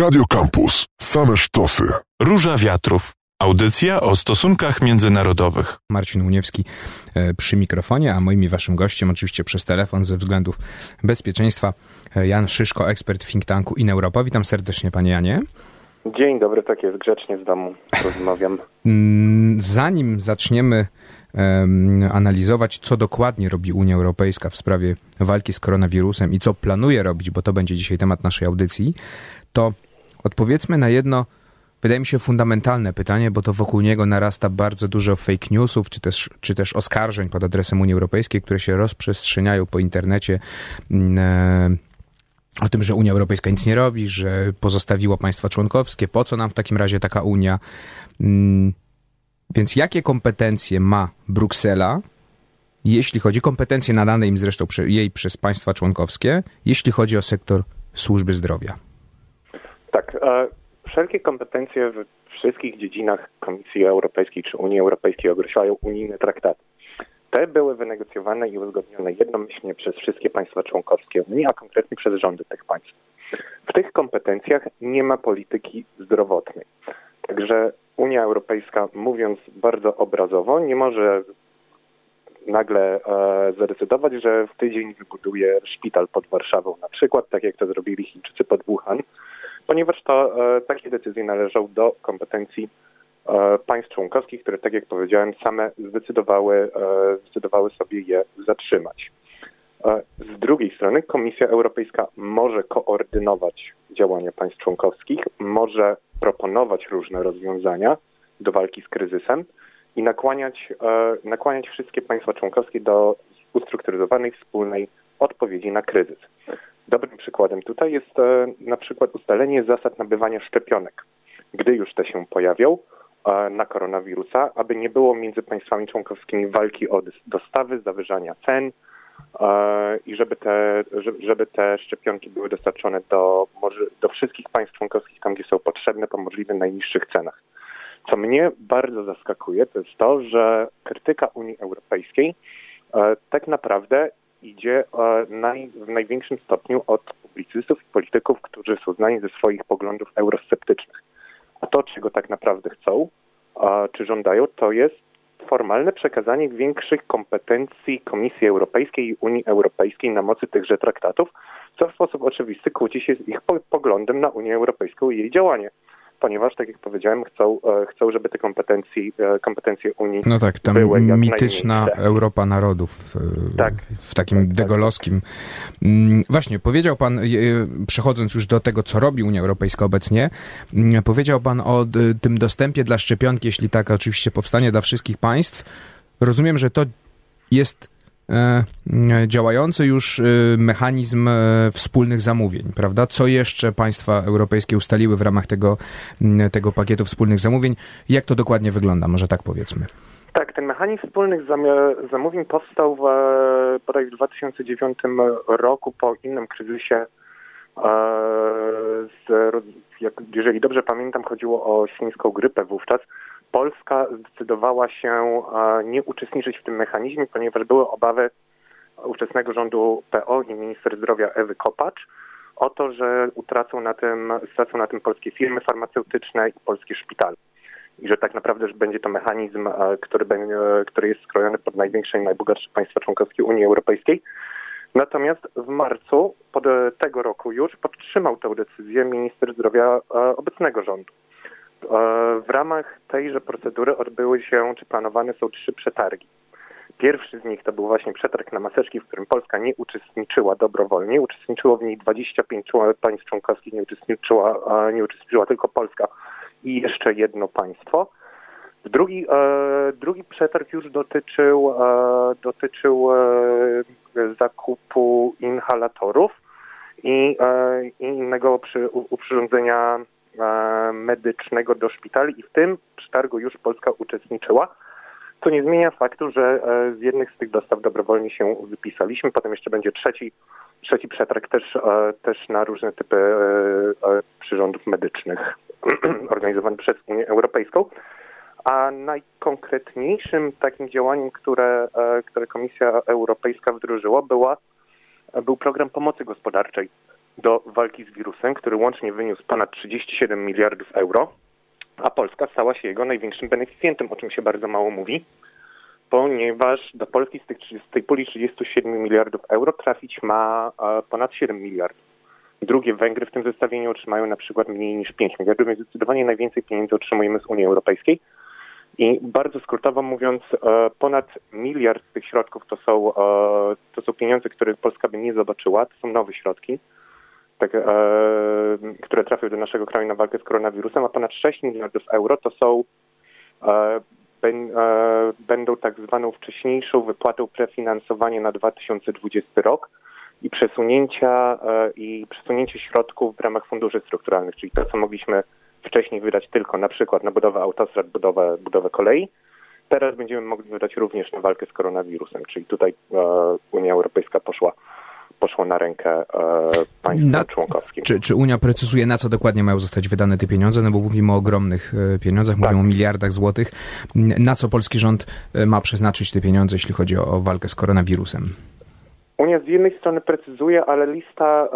Radio Campus. Same sztosy. Róża Wiatrów. Audycja o stosunkach międzynarodowych. Marcin Uniewski e, przy mikrofonie, a moim i waszym gościem oczywiście przez telefon ze względów bezpieczeństwa e, Jan Szyszko, ekspert think tanku In Europa. Witam serdecznie panie Janie. Dzień dobry, tak jest, grzecznie z domu rozmawiam. Mm, zanim zaczniemy analizować, co dokładnie robi Unia Europejska w sprawie walki z koronawirusem i co planuje robić, bo to będzie dzisiaj temat naszej audycji, to odpowiedzmy na jedno, wydaje mi się, fundamentalne pytanie, bo to wokół niego narasta bardzo dużo fake newsów, czy też, czy też oskarżeń pod adresem Unii Europejskiej, które się rozprzestrzeniają po internecie. E, o tym, że Unia Europejska nic nie robi, że pozostawiła państwa członkowskie, po co nam w takim razie taka Unia. Mm, więc jakie kompetencje ma Bruksela, jeśli chodzi kompetencje nadane im zresztą jej przez państwa członkowskie, jeśli chodzi o sektor służby zdrowia? Tak, e, wszelkie kompetencje w wszystkich dziedzinach Komisji Europejskiej czy Unii Europejskiej określają unijne traktaty. Te były wynegocjowane i uzgodnione jednomyślnie przez wszystkie państwa członkowskie Unii, a konkretnie przez rządy tych państw. W tych kompetencjach nie ma polityki zdrowotnej. Także Unia Europejska, mówiąc bardzo obrazowo, nie może nagle e, zadecydować, że w tydzień wybuduje szpital pod Warszawą, na przykład, tak jak to zrobili Chińczycy pod Wuhan, ponieważ to e, takie decyzje należą do kompetencji e, państw członkowskich, które, tak jak powiedziałem, same zdecydowały, e, zdecydowały sobie je zatrzymać. Z drugiej strony Komisja Europejska może koordynować działania państw członkowskich, może proponować różne rozwiązania do walki z kryzysem i nakłaniać, nakłaniać wszystkie państwa członkowskie do ustrukturyzowanej wspólnej odpowiedzi na kryzys. Dobrym przykładem tutaj jest e, na przykład ustalenie zasad nabywania szczepionek, gdy już te się pojawią e, na koronawirusa, aby nie było między państwami członkowskimi walki o dostawy, zawyżania cen i żeby te, żeby te szczepionki były dostarczone do, do wszystkich państw członkowskich tam, gdzie są potrzebne po możliwie najniższych cenach. Co mnie bardzo zaskakuje, to jest to, że krytyka Unii Europejskiej e, tak naprawdę idzie e, naj, w największym stopniu od publicystów i polityków, którzy są znani ze swoich poglądów eurosceptycznych. A to, czego tak naprawdę chcą, czy żądają, to jest formalne przekazanie większych kompetencji Komisji Europejskiej i Unii Europejskiej na mocy tychże traktatów, co w sposób oczywisty kłóci się z ich poglądem na Unię Europejską i jej działanie ponieważ, tak jak powiedziałem, chcą, e, chcą żeby te kompetencje, kompetencje Unii No tak, ta były mityczna Europa narodów e, tak, w takim tak, tak. degolowskim. Mm, właśnie, powiedział pan, przechodząc już do tego, co robi Unia Europejska obecnie, mm, powiedział pan o tym dostępie dla szczepionki, jeśli tak oczywiście powstanie dla wszystkich państw. Rozumiem, że to jest E, działający już e, mechanizm e, wspólnych zamówień, prawda? Co jeszcze państwa europejskie ustaliły w ramach tego, tego pakietu wspólnych zamówień? Jak to dokładnie wygląda, może tak powiedzmy? Tak, ten mechanizm wspólnych zamówień powstał w, bodaj w 2009 roku po innym kryzysie. Z, jeżeli dobrze pamiętam, chodziło o świńską grypę wówczas. Polska zdecydowała się nie uczestniczyć w tym mechanizmie, ponieważ były obawy ówczesnego rządu PO i minister zdrowia Ewy Kopacz o to, że utracą na tym, stracą na tym polskie firmy farmaceutyczne i polskie szpitale. I że tak naprawdę że będzie to mechanizm, który, będzie, który jest skrojony pod największe i najbogatsze państwa członkowskie Unii Europejskiej. Natomiast w marcu tego roku już podtrzymał tę decyzję minister zdrowia obecnego rządu. E, w ramach tejże procedury odbyły się, czy planowane są trzy przetargi. Pierwszy z nich to był właśnie przetarg na maseczki, w którym Polska nie uczestniczyła dobrowolnie. Uczestniczyło w niej 25 państw członkowskich, nie uczestniczyła, nie uczestniczyła tylko Polska i jeszcze jedno państwo. Drugi, e, drugi przetarg już dotyczył, e, dotyczył zakupu inhalatorów i, i innego przy, uprzyrządzenia E, medycznego do szpitali i w tym przetargu już Polska uczestniczyła. Co nie zmienia faktu, że e, z jednych z tych dostaw dobrowolnie się wypisaliśmy. Potem jeszcze będzie trzeci, trzeci przetarg też, e, też na różne typy przyrządów medycznych organizowany przez Unię Europejską. A najkonkretniejszym takim działaniem, które, które Komisja Europejska wdrożyła, była, był program pomocy gospodarczej do walki z wirusem, który łącznie wyniósł ponad 37 miliardów euro, a Polska stała się jego największym beneficjentem, o czym się bardzo mało mówi, ponieważ do Polski z, tych, z tej puli 37 miliardów euro trafić ma ponad 7 miliardów. Drugie Węgry w tym zestawieniu otrzymają na przykład mniej niż 5 miliardów, więc zdecydowanie najwięcej pieniędzy otrzymujemy z Unii Europejskiej. I bardzo skrótowo mówiąc, e, ponad miliard z tych środków to są, e, to są pieniądze, które Polska by nie zobaczyła, to są nowe środki, tak, e, które trafią do naszego kraju na walkę z koronawirusem, a ponad 6 miliardów euro to są będą tak zwaną wcześniejszą wypłatą prefinansowania na 2020 rok i przesunięcia i przesunięcie środków w ramach funduszy strukturalnych, czyli to, co mogliśmy wcześniej wydać tylko na przykład na budowę autostrad, budowę, budowę kolei. Teraz będziemy mogli wydać również na walkę z koronawirusem, czyli tutaj e, Unia Europejska poszła poszło na rękę e, państwom na, członkowskim. Czy, czy Unia precyzuje, na co dokładnie mają zostać wydane te pieniądze? No bo mówimy o ogromnych e, pieniądzach, tak. mówimy o miliardach złotych. Na co polski rząd e, ma przeznaczyć te pieniądze, jeśli chodzi o, o walkę z koronawirusem? Unia z jednej strony precyzuje, ale lista,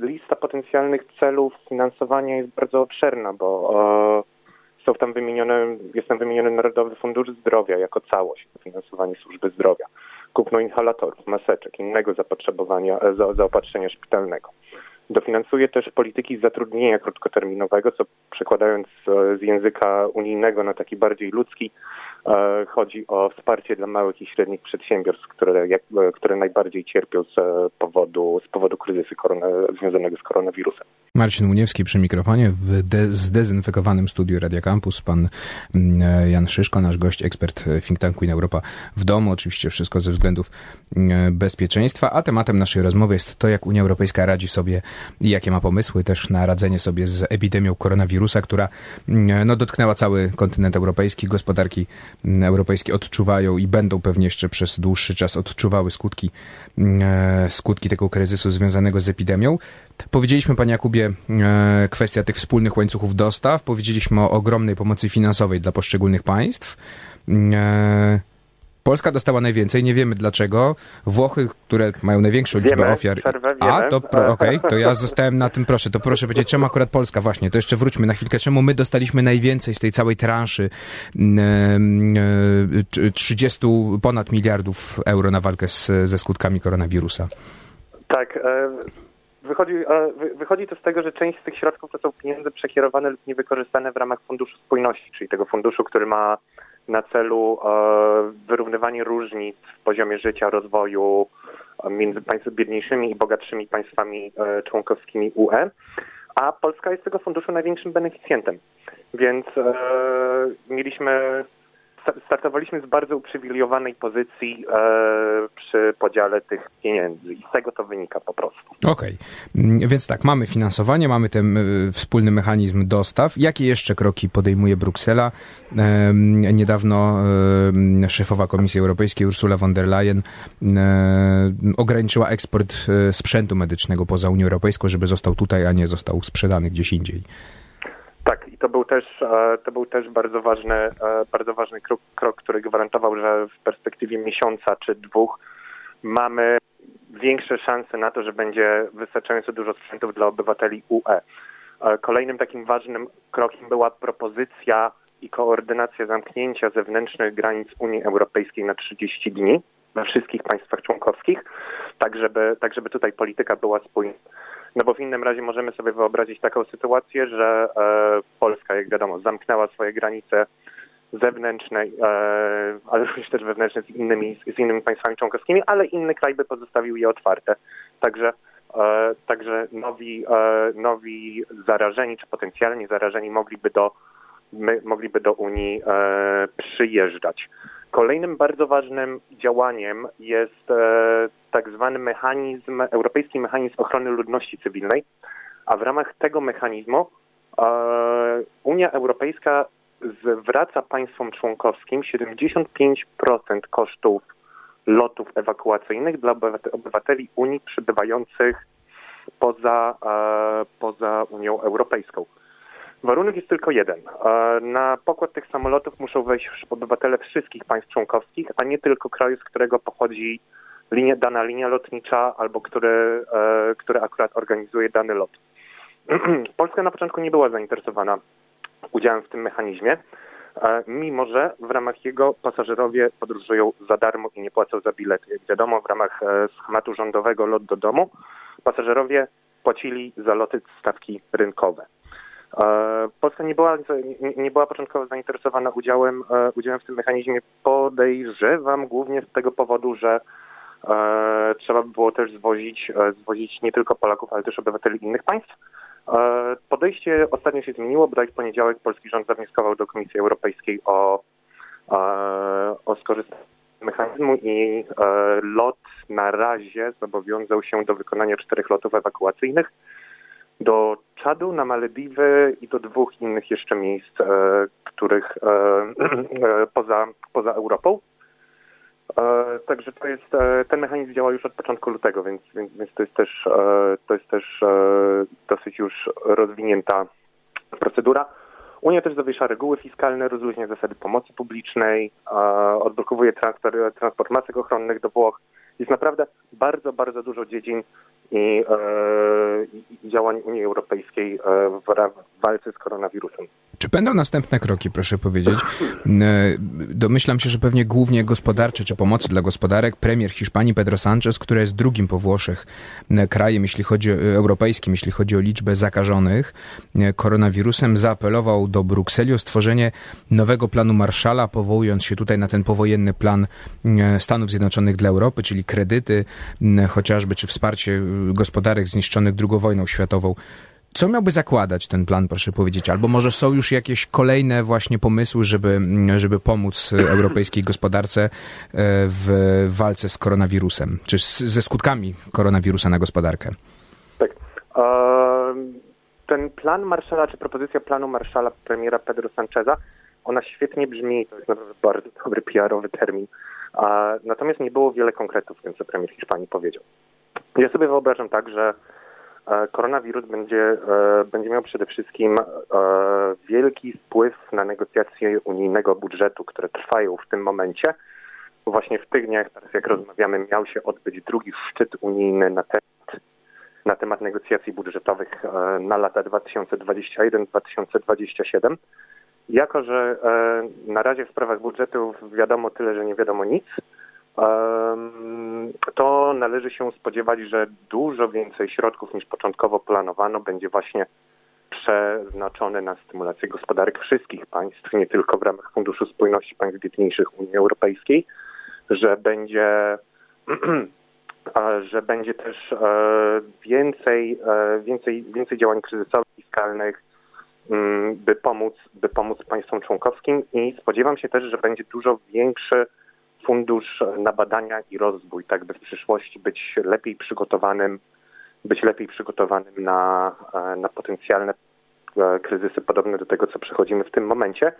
lista potencjalnych celów finansowania jest bardzo obszerna, bo są tam wymienione, jest tam wymieniony Narodowy Fundusz Zdrowia jako całość, finansowanie służby zdrowia, kupno inhalatorów, maseczek, innego zapotrzebowania, e, za, zaopatrzenia szpitalnego. Dofinansuje też polityki zatrudnienia krótkoterminowego, co przekładając z języka unijnego na taki bardziej ludzki, E, chodzi o wsparcie dla małych i średnich przedsiębiorstw, które, jak, e, które najbardziej cierpią z powodu, z powodu kryzysu korona, związanego z koronawirusem. Marcin Muniewski przy mikrofonie w de zdezynfekowanym studiu Radia Campus. Pan mm, e, Jan Szyszko, nasz gość, ekspert think tanku in Europa w domu. Oczywiście wszystko ze względów mm, bezpieczeństwa. A tematem naszej rozmowy jest to, jak Unia Europejska radzi sobie i jakie ma pomysły też na radzenie sobie z epidemią koronawirusa, która mm, no, dotknęła cały kontynent europejski, gospodarki europejskie odczuwają i będą pewnie jeszcze przez dłuższy czas odczuwały skutki, e, skutki tego kryzysu związanego z epidemią. Powiedzieliśmy, panie Jakubie, e, kwestia tych wspólnych łańcuchów dostaw, powiedzieliśmy o ogromnej pomocy finansowej dla poszczególnych państw. Polska dostała najwięcej, nie wiemy dlaczego. Włochy, które mają największą liczbę wiemy, ofiar. Przerwę, A, to okej, okay, to ja zostałem na tym, proszę, to proszę powiedzieć, czemu akurat Polska właśnie, to jeszcze wróćmy na chwilkę, czemu my dostaliśmy najwięcej z tej całej transzy 30 mm, e, ponad miliardów euro na walkę z, ze skutkami koronawirusa. Tak, e, Wychodzi, e, wychodzi to z tego, że część z tych środków to są pieniądze przekierowane lub niewykorzystane w ramach Funduszu Spójności, czyli tego funduszu, który ma na celu e, wyrównywanie różnic w poziomie życia, rozwoju e, między państwami biedniejszymi i bogatszymi państwami e, członkowskimi UE, a Polska jest tego funduszu największym beneficjentem. Więc mieliśmy startowaliśmy z bardzo uprzywilejowanej pozycji e, przy podziale tych pieniędzy i z tego to wynika po prostu. Okej, okay. Mm, więc tak, mamy finansowanie, mamy ten y, wspólny mechanizm dostaw. Jakie jeszcze kroki podejmuje Bruksela? E, niedawno e, szefowa Komisji Europejskiej Ursula von der Leyen e, ograniczyła eksport e, sprzętu medycznego poza Unią Europejską, żeby został tutaj, a nie został sprzedany gdzieś indziej. Tak, i to był też, e, to był też bardzo ważny, e, bardzo ważny krok, krok, który gwarantował, że w perspektywie miesiąca czy dwóch mamy większe szanse na to, że będzie wystarczająco dużo sprzętów dla obywateli UE. E, kolejnym takim ważnym krokiem była propozycja i koordynacja zamknięcia zewnętrznych granic Unii Europejskiej na 30 dni we wszystkich państwach członkowskich, tak żeby, tak żeby tutaj polityka była spójna. No bo w innym razie możemy sobie wyobrazić taką sytuację, że e, Polska, jak wiadomo, zamknęła swoje granice zewnętrzne, e, ale również też wewnętrzne z innymi, z innymi państwami członkowskimi, ale inny kraj by pozostawił je otwarte. Także e, Także nowi, nowi zarażeni, czy potencjalnie zarażeni mogliby do, mogliby do Unii przyjeżdżać. Kolejnym bardzo ważnym działaniem jest e, tak zwany mechanizm, Europejski Mechanizm Ochrony Ludności Cywilnej, a w ramach tego mechanizmu e, Unia Europejska zwraca państwom członkowskim 75% kosztów lotów ewakuacyjnych dla obywateli Unii przybywających poza, e, poza Unią Europejską. Warunek jest tylko jeden. Na pokład tych samolotów muszą wejść obywatele wszystkich państw członkowskich, a nie tylko kraju, z którego pochodzi linia, dana linia lotnicza albo który, e, który akurat organizuje dany lot. Polska na początku nie była zainteresowana udziałem w tym mechanizmie, e, mimo że w ramach jego pasażerowie podróżują za darmo i nie płacą za bilety. Jak wiadomo, w ramach e, schematu rządowego lot do domu pasażerowie płacili za loty stawki rynkowe. E, Polska nie była, nie była początkowo zainteresowana udziałem, udziałem w tym mechanizmie. Podejrzewam głównie z tego powodu, że trzeba by było też zwozić, zwozić nie tylko Polaków, ale też obywateli innych państw. E, podejście ostatnio się zmieniło, bodaj w poniedziałek polski rząd zawnioskował do Komisji Europejskiej o, e, o skorzystanie z mechanizmu i e, lot na razie zobowiązał się do wykonania czterech lotów ewakuacyjnych do Czadu, na Malediwy i do dwóch innych jeszcze miejsc, których poza, poza Europą. E, także to jest, e, ten mechanizm działa już od początku lutego, więc, więc, więc to jest też, e, to jest też dosyć już rozwinięta procedura. Unia też zawiesza reguły fiskalne, rozluźnia zasady pomocy publicznej, odblokowuje transport, transport masek ochronnych do Włoch. Jest naprawdę bardzo, bardzo dużo dziedzin i, i działań Unii Europejskiej w walce z koronawirusem. Czy będą następne kroki, proszę powiedzieć? E, domyślam się, że pewnie głównie gospodarcze czy pomocy dla gospodarek. Premier Hiszpanii Pedro Sánchez, który jest drugim po Włoszech e, krajem, jeśli chodzi o, europejskim, jeśli chodzi o liczbę zakażonych e, koronawirusem, zaapelował do Brukseli o stworzenie nowego planu Marszala, powołując się tutaj na ten powojenny plan Stanów Zjednoczonych dla Europy, czyli kredyty chociażby, czy wsparcie gospodarek zniszczonych II wojną światową. Co miałby zakładać ten plan, proszę powiedzieć? Albo może są już jakieś kolejne właśnie pomysły, żeby, żeby pomóc europejskiej gospodarce e, w walce z koronawirusem, czy z, ze skutkami koronawirusa na gospodarkę? Tak. Ten plan Marszala, czy propozycja planu Marszala premiera Pedro Sancheza, ona świetnie brzmi, to jest naprawdę bardzo dobry PR-owy termin. Natomiast nie było wiele konkretów w tym, co premier Hiszpanii powiedział. Ja sobie wyobrażam tak, że E, koronawirus będzie, e, będzie miał przede wszystkim e, wielki wpływ na negocjacje unijnego budżetu, które trwają w tym momencie. Właśnie w tych dniach, teraz jak rozmawiamy, miał się odbyć drugi szczyt unijny na temat, na temat negocjacji budżetowych na lata 2021-2027. Jako, że na razie w sprawach budżetu wiadomo tyle, że nie wiadomo nic, to należy się spodziewać, że dużo więcej środków niż początkowo planowano będzie właśnie przeznaczone na stymulację gospodarek wszystkich państw, nie tylko w ramach Funduszu Spójności Państw Biedniejszych Unii Europejskiej, że będzie że będzie też e, więcej, e, więcej, więcej działań kryzysowych, fiskalnych, by pomóc, by pomóc państwom członkowskim i spodziewam się też, że będzie dużo większy fundusz na badania i rozwój, tak by w przyszłości być lepiej przygotowanym, być lepiej przygotowanym na, e, na potencjalne e, kryzysy podobne do tego, co przechodzimy w tym momencie.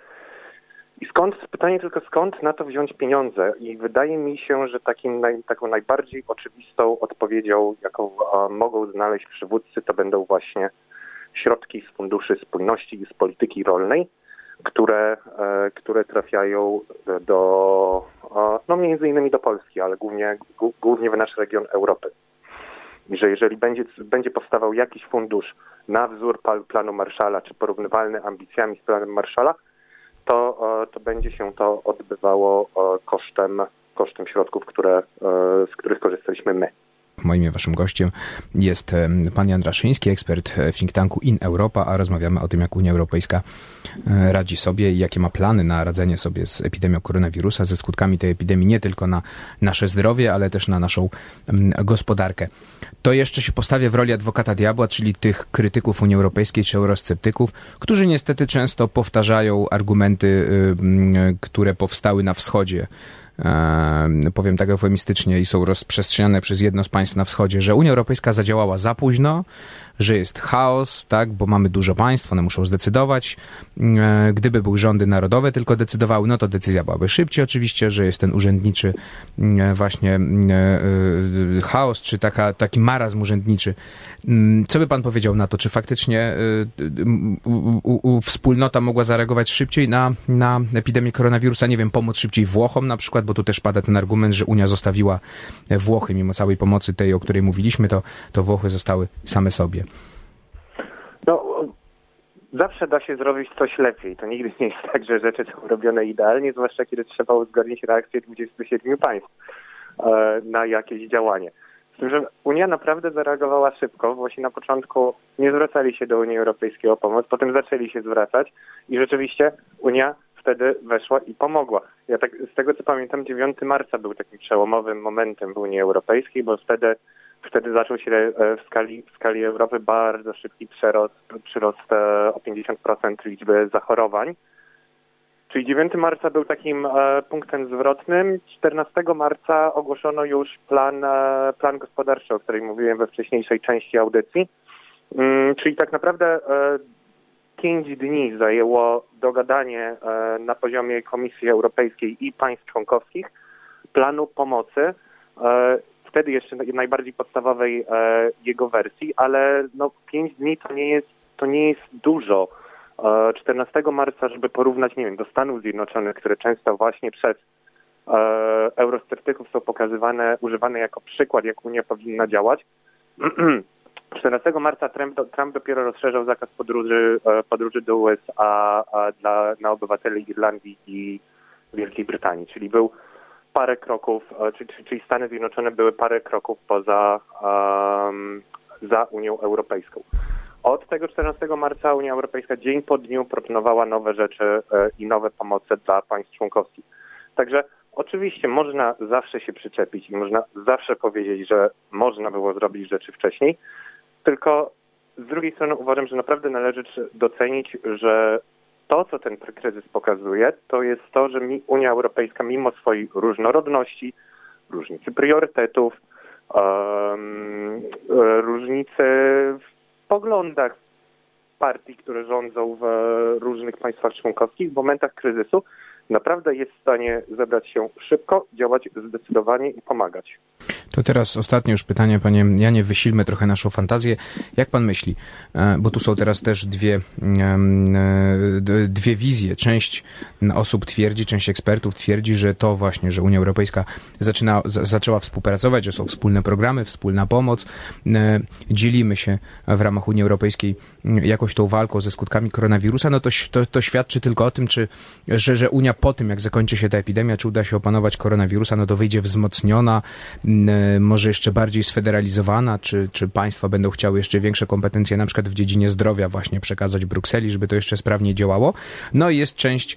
I skąd, pytanie tylko skąd na to wziąć pieniądze? I wydaje mi się, że takim naj, taką najbardziej oczywistą odpowiedzią, jaką a, mogą znaleźć przywódcy, to będą właśnie środki z funduszy spójności i z polityki rolnej, które, e, które trafiają do, no między innymi do Polski, ale głównie, głównie w nasz region Europy. I że jeżeli będzie, będzie powstawał jakiś fundusz na wzór planu Marszala, czy porównywalny ambicjami z planem Marszala, to, to będzie się to odbywało kosztem, kosztem środków, które, e, z których korzystaliśmy my. Moim i waszym gościem jest pan Jan Raszyński, ekspert e, think tanku In Europa, a rozmawiamy o tym, jak Unia Europejska e, radzi sobie i jakie ma plany na radzenie sobie z epidemią koronawirusa, ze skutkami tej epidemii nie tylko na nasze zdrowie, ale też na naszą gospodarkę. To jeszcze się postawię w roli adwokata diabła, czyli tych krytyków Unii Europejskiej czy eurosceptyków, którzy niestety często powtarzają argumenty, y, które powstały na wschodzie powiem tak eufemistycznie, i są rozprzestrzeniane przez jedno z państw na wschodzie, że Unia Europejska zadziałała za późno, że jest chaos, tak, bo mamy dużo państw, one muszą zdecydować. E, gdyby były rządy narodowe tylko decydowały, no to decyzja byłaby szybciej oczywiście, że jest ten urzędniczy e, właśnie e, chaos, czy taka, taki marazm urzędniczy. Mm, co by pan powiedział na to? Czy faktycznie wspólnota mogła zareagować szybciej na, na epidemię koronawirusa? Nie wiem, pomóc szybciej Włochom na przykład, bo tu też pada ten argument, że Unia zostawiła Włochy, mimo całej pomocy tej, o której mówiliśmy, to, to Włochy zostały same sobie. No, zawsze da się zrobić coś lepiej. To nigdy nie jest tak, że rzeczy są robione idealnie, zwłaszcza kiedy trzeba uzgodnić reakcję 27 państw e, na jakieś działanie. Z tym, że Unia naprawdę zareagowała szybko. Włosi na początku nie zwracali się do Unii Europejskiej o pomoc, potem zaczęli się zwracać i rzeczywiście Unia wtedy weszła i pomogła. Ja tak z tego co pamiętam 9 marca był takim przełomowym momentem w Unii Europejskiej, bo wtedy wtedy zaczął się e, w skali, w skali Europy bardzo szybki przerost, przyrost e, o 50% liczby zachorowań. Czyli 9 marca był takim e, punktem zwrotnym. 14 marca ogłoszono już plan, plan gospodarczy, o którym mówiłem we wcześniejszej części audycji. Mm, czyli tak naprawdę pięć dni zajęło dogadanie na poziomie Komisji Europejskiej i państw członkowskich planu pomocy wtedy jeszcze najbardziej podstawowej e, jego wersji, ale no 5 dni to nie jest, to nie jest dużo. 14 e, marca, żeby porównać, nie wiem, do Stanów Zjednoczonych, które często właśnie przez e, eurosceptyków są pokazywane, używane jako przykład, jak Unia powinna działać. 14 marca Trump, Trump dopiero rozszerzał zakaz podróży, podróży do USA dla, na obywateli Irlandii i Wielkiej Brytanii, czyli był parę kroków, e, czyli Stany Zjednoczone były parę kroków poza um, za Unią Europejską. Od tego 14 marca Unia Europejska dzień po dniu proponowała nowe rzeczy e, i nowe pomoce dla państw członkowskich. Także oczywiście można zawsze się przyczepić i można zawsze powiedzieć, że można było zrobić rzeczy wcześniej, tylko z drugiej strony uważam, że naprawdę należy docenić, że to, co ten kryzys pokazuje, to jest to, że Unia Europejska mimo swojej różnorodności, różnicy priorytetów, um, różnicy w poglądach partii, które rządzą w różnych państwach członkowskich, w momentach kryzysu naprawdę jest w stanie zebrać się szybko, działać zdecydowanie i pomagać. To teraz ostatnie już pytanie, panie Janie, wysilmy trochę naszą fantazję. Jak pan myśli, e, bo tu są teraz też dwie, e, dwie wizje. Część osób twierdzi, część ekspertów twierdzi, że to właśnie, że Unia Europejska zaczyna, zaczęła współpracować, że są wspólne programy, wspólna pomoc. E, dzielimy się w ramach Unii Europejskiej jakoś tą walką ze skutkami koronawirusa, no to, to, to świadczy tylko o tym, czy, że, że Unia po tym, jak zakończy się ta epidemia, czy uda się opanować koronawirusa, no to wyjdzie wzmocniona, może jeszcze bardziej sfederalizowana, czy, czy państwa będą chciały jeszcze większe kompetencje, na przykład w dziedzinie zdrowia właśnie przekazać Brukseli, żeby to jeszcze sprawniej działało. No i jest część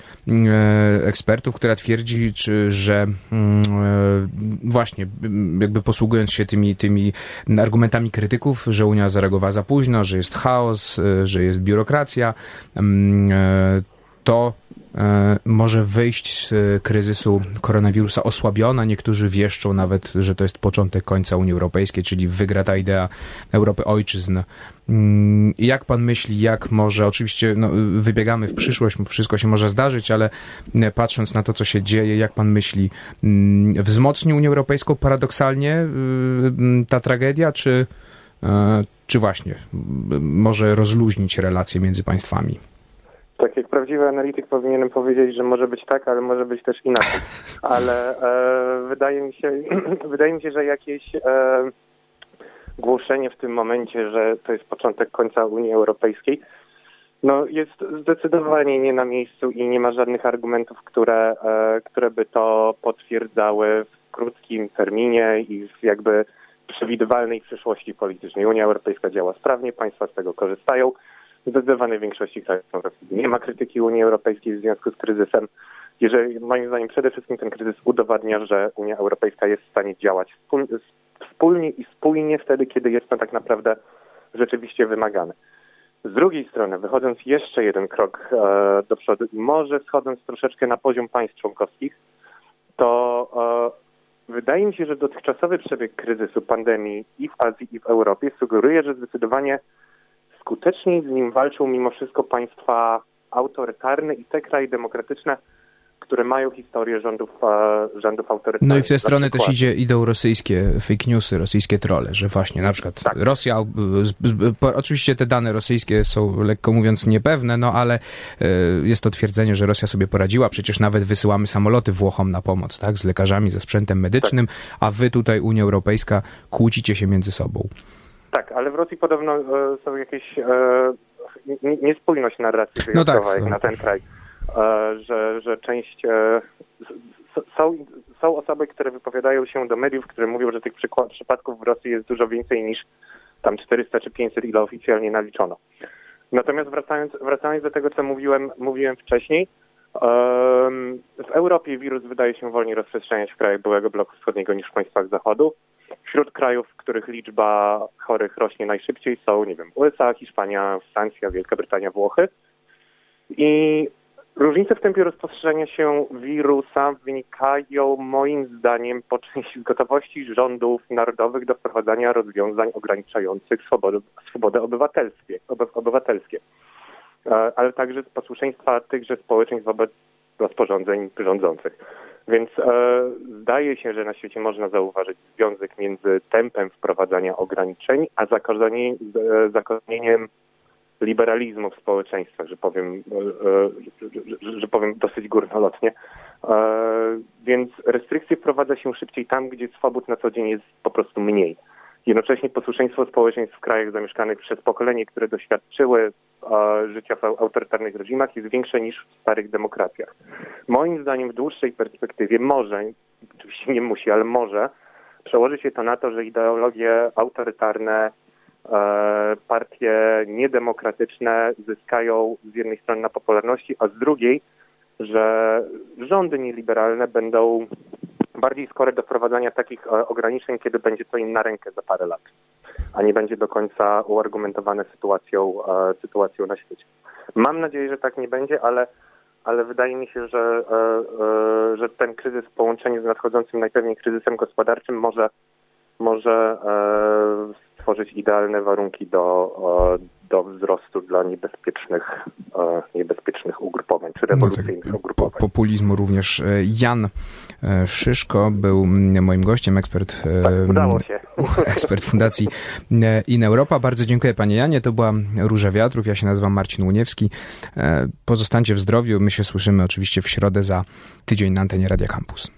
ekspertów, która twierdzi, czy, że właśnie jakby posługując się tymi, tymi argumentami krytyków, że Unia zareagowała za późno, że jest chaos, e, że jest biurokracja, e, to E, może wyjść z e, kryzysu koronawirusa osłabiona. Niektórzy wieszczą nawet, że to jest początek końca Unii Europejskiej, czyli wygra ta idea Europy ojczyzn. Mm, jak pan myśli, jak może, oczywiście no, wybiegamy w przyszłość, wszystko się może zdarzyć, ale e, patrząc na to, co się dzieje, jak pan myśli, mm, wzmocni Unię Europejską paradoksalnie ta tragedia, czy, czy właśnie może rozluźnić relacje między państwami? Tak jak prawdziwy analityk powinienem powiedzieć, że może być tak, ale może być też inaczej. Ale e, wydaje mi się, wydaje mi się, że jakieś e, głoszenie w tym momencie, że to jest początek końca Unii Europejskiej, no jest zdecydowanie nie na miejscu i nie ma żadnych argumentów, które, e, które by to potwierdzały w krótkim terminie i w jakby przewidywalnej przyszłości politycznej. Unia Europejska działa sprawnie, państwa z tego korzystają zdecydowanej większości krajów nie ma krytyki Unii Europejskiej w związku z kryzysem. Jeżeli, moim zdaniem przede wszystkim ten kryzys udowadnia, że Unia Europejska jest w stanie działać wspólnie i spójnie wtedy, kiedy jest to tak naprawdę rzeczywiście wymagane. Z drugiej strony, wychodząc jeszcze jeden krok e, do przodu może schodząc troszeczkę na poziom państw członkowskich, to e, wydaje mi się, że dotychczasowy przebieg kryzysu, pandemii i w Azji, i w Europie sugeruje, że zdecydowanie skuteczniej z nim walczą mimo wszystko państwa autorytarne i te kraje demokratyczne, które mają historię rządów, e, rządów autorytarnych. No i w tę stronę przykład, też idzie, idą rosyjskie fake newsy, rosyjskie trole, że właśnie na przykład Tak. Rosja, po, oczywiście te dane rosyjskie są lekko mówiąc niepewne, no ale e, jest to twierdzenie, że Rosja sobie poradziła, przecież nawet wysyłamy samoloty Włochom na pomoc, tak, z lekarzami, ze sprzętem medycznym, a wy tutaj Unia Europejska kłócicie się między sobą. Tak, ale w Rosji podobno e, są jakieś e, niespójność narracji No tak. jak na ten kraj, e, że, że część e, są, są osoby, które wypowiadają się do mediów, które mówią, że tych przypadków w Rosji jest dużo więcej niż tam 400 czy 500, ile oficjalnie naliczono. Natomiast wracając, wracając do tego, co mówiłem, mówiłem wcześniej, w Europie wirus wydaje się wolniej rozprzestrzeniać w krajach byłego bloku wschodniego niż w państwach zachodu. Wśród krajów, w których liczba chorych rośnie najszybciej są, nie wiem, USA, Hiszpania, Francja, Wielka Brytania, Włochy. I różnice w tempie rozprzestrzeniania się wirusa wynikają moim zdaniem po części z gotowości rządów narodowych do wprowadzania rozwiązań ograniczających swobodę, swobodę obywatelskie, obywatelskie, E, ale także z posłuszeństwa tychże społeczeństw wobec rozporządzeń rządzących. Więc e, zdaje się, że na świecie można zauważyć związek między tempem wprowadzania ograniczeń, a e, zakorzenieniem liberalizmu w społeczeństwach, że powiem, że, że, że powiem dosyć górnolotnie. E, więc restrykcje wprowadza się szybciej tam, gdzie swobód na co dzień jest po prostu mniej. Jednocześnie posłuszeństwo społeczeństw w krajach zamieszkanych przez pokolenie, które doświadczyły e, życia w autorytarnych reżimach jest większe niż w starych demokracjach. Moim zdaniem w dłuższej perspektywie może, oczywiście nie musi, ale może przełoży się to na to, że ideologie autorytarne, e, partie niedemokratyczne zyskają z jednej strony na popularności, a z drugiej, że rządy nieliberalne będą bardziej skore do wprowadzania takich e, ograniczeń, kiedy będzie to im na rękę za parę lat, a nie będzie do końca uargumentowane sytuacją, e, sytuacją na świecie. Mam nadzieję, że tak nie będzie, ale, ale wydaje mi się, że, e, że ten kryzys w połączeniu z nadchodzącym najpewniej kryzysem gospodarczym może, może stworzyć idealne warunki do, do wzrostu dla niebezpiecznych, e, niebezpiecznych ugrupowań, czy No tak, rewolucyjnych po, ugrupowań. populizmu również. E, Jan e, Szyszko był mm, moim gościem, ekspert, Tak, się. ekspert Fundacji In Europa. Bardzo dziękuję panie Janie. To była Róża Wiatrów. Ja się nazywam Marcin Łuniewski. Pozostańcie w zdrowiu. My się słyszymy oczywiście w środę za tydzień na antenie Radia Campus.